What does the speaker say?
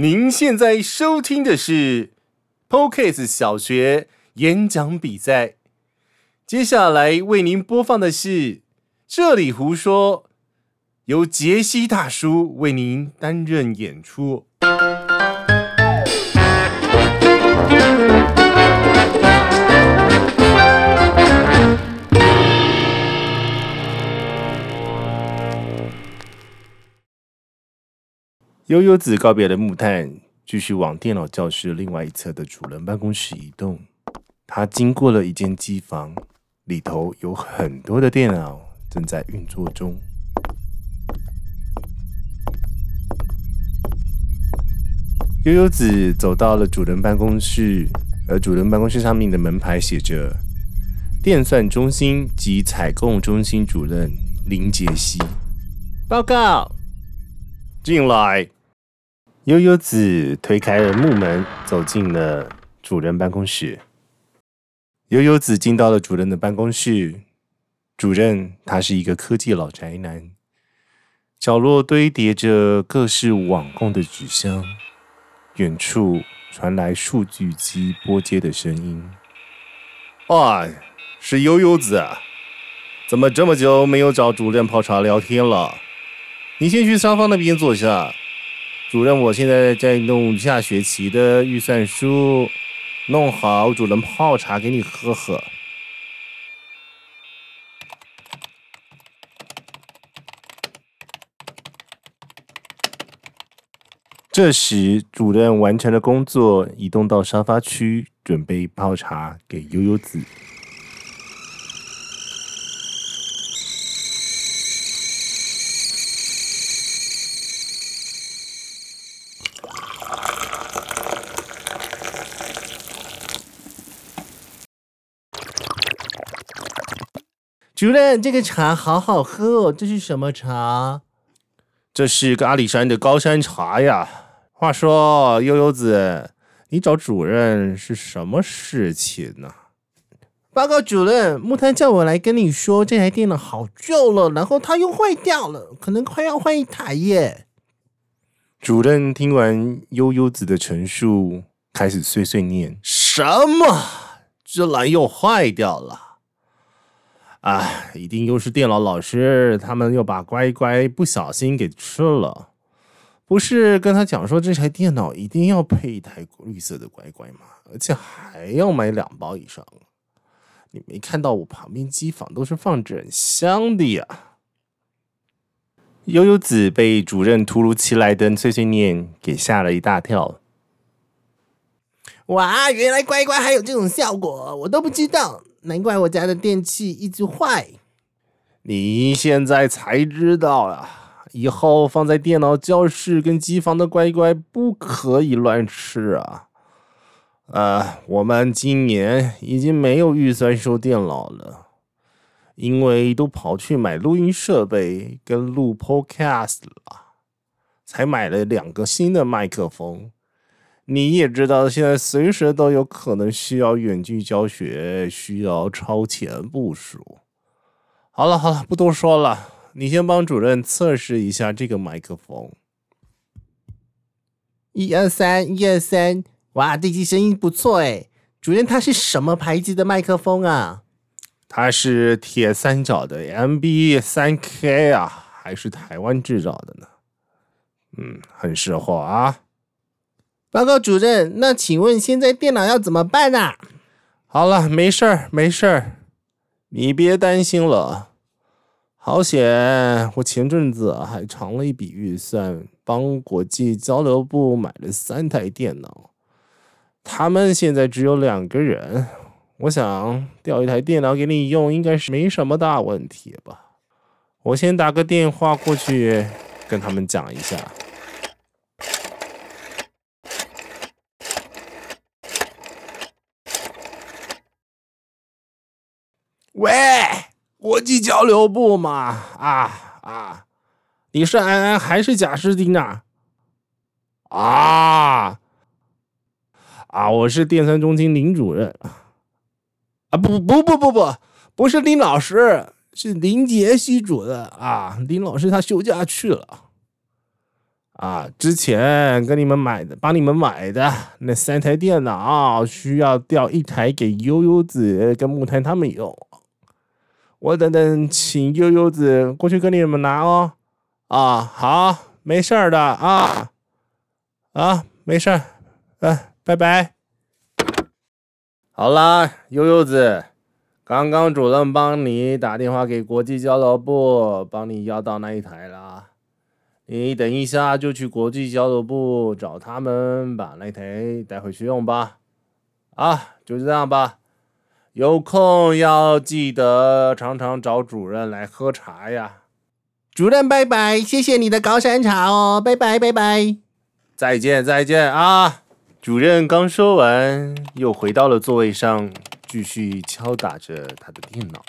您现在收听的是 Podcast 小学演讲比赛。接下来为您播放的是这里胡说，由杰西大叔为您担任演出。悠悠子告别了木炭，继续往电脑教室另外一侧的主任办公室移动。他经过了一间机房，里头有很多的电脑正在运作中。悠悠子走到了主任办公室，而主任办公室上面的门牌写着“电算中心及采购中心主任林杰西”。报告，进来。悠悠子推开了木门，走进了主任办公室。悠悠子进到了主任的办公室。主任他是一个科技老宅男，角落堆叠着各式网购的纸箱，远处传来数据机拨接的声音。啊，是悠悠子啊，怎么这么久没有找主任泡茶聊天了？你先去沙发那边坐下。主任，我现在在弄下学期的预算书，弄好，主任泡茶给你喝喝。这时，主任完成了工作，移动到沙发区，准备泡茶给悠悠子。主任，这个茶好好喝哦，这是什么茶？这是个阿里山的高山茶呀。话说，悠悠子，你找主任是什么事情呢？报告主任，木炭叫我来跟你说，这台电脑好旧了，然后它又坏掉了，可能快要换一台耶。主任听完悠悠子的陈述，开始碎碎念：什么？这蓝又坏掉了？啊，一定又是电脑老师，他们又把乖乖不小心给吃了。不是跟他讲说，这台电脑一定要配一台绿色的乖乖吗？而且还要买两包以上。你没看到我旁边机房都是放着很香的呀？悠悠子被主任突如其来的碎碎念给吓了一大跳。哇，原来乖乖还有这种效果，我都不知道。难怪我家的电器一直坏。你现在才知道啊！以后放在电脑教室跟机房的乖乖不可以乱吃啊！呃，我们今年已经没有预算收电脑了，因为都跑去买录音设备跟录 Podcast 了，才买了两个新的麦克风。你也知道，现在随时都有可能需要远距教学，需要超前部署。好了好了，不多说了，你先帮主任测试一下这个麦克风。一二三，一二三，哇，这机声音不错诶。主任，它是什么牌子的麦克风啊？它是铁三角的 MB 三 K 啊，还是台湾制造的呢？嗯，很适合啊。报告主任，那请问现在电脑要怎么办啊？好了，没事儿，没事儿，你别担心了。好险，我前阵子还藏了一笔预算，帮国际交流部买了三台电脑。他们现在只有两个人，我想调一台电脑给你用，应该是没什么大问题吧。我先打个电话过去跟他们讲一下。喂，国际交流部嘛，啊啊，你是安安还是贾斯汀啊？啊啊，我是电商中心林主任。啊，不不不不不，不是林老师，是林杰西主任啊。林老师他休假去了。啊，之前跟你们买的，帮你们买的那三台电脑，需要调一台给悠悠子跟木炭他们用。我等等请悠悠子过去跟你们拿哦。啊，好，没事儿的啊，啊，没事儿，嗯、拜拜。好啦，悠悠子，刚刚主任帮你打电话给国际交流部，帮你要到那一台了。你等一下就去国际交流部找他们，把那台带回去用吧。啊，就这样吧。有空要记得常常找主任来喝茶呀。主任，拜拜，谢谢你的高山茶哦，拜拜，拜拜，再见，再见啊！主任刚说完，又回到了座位上，继续敲打着他的电脑。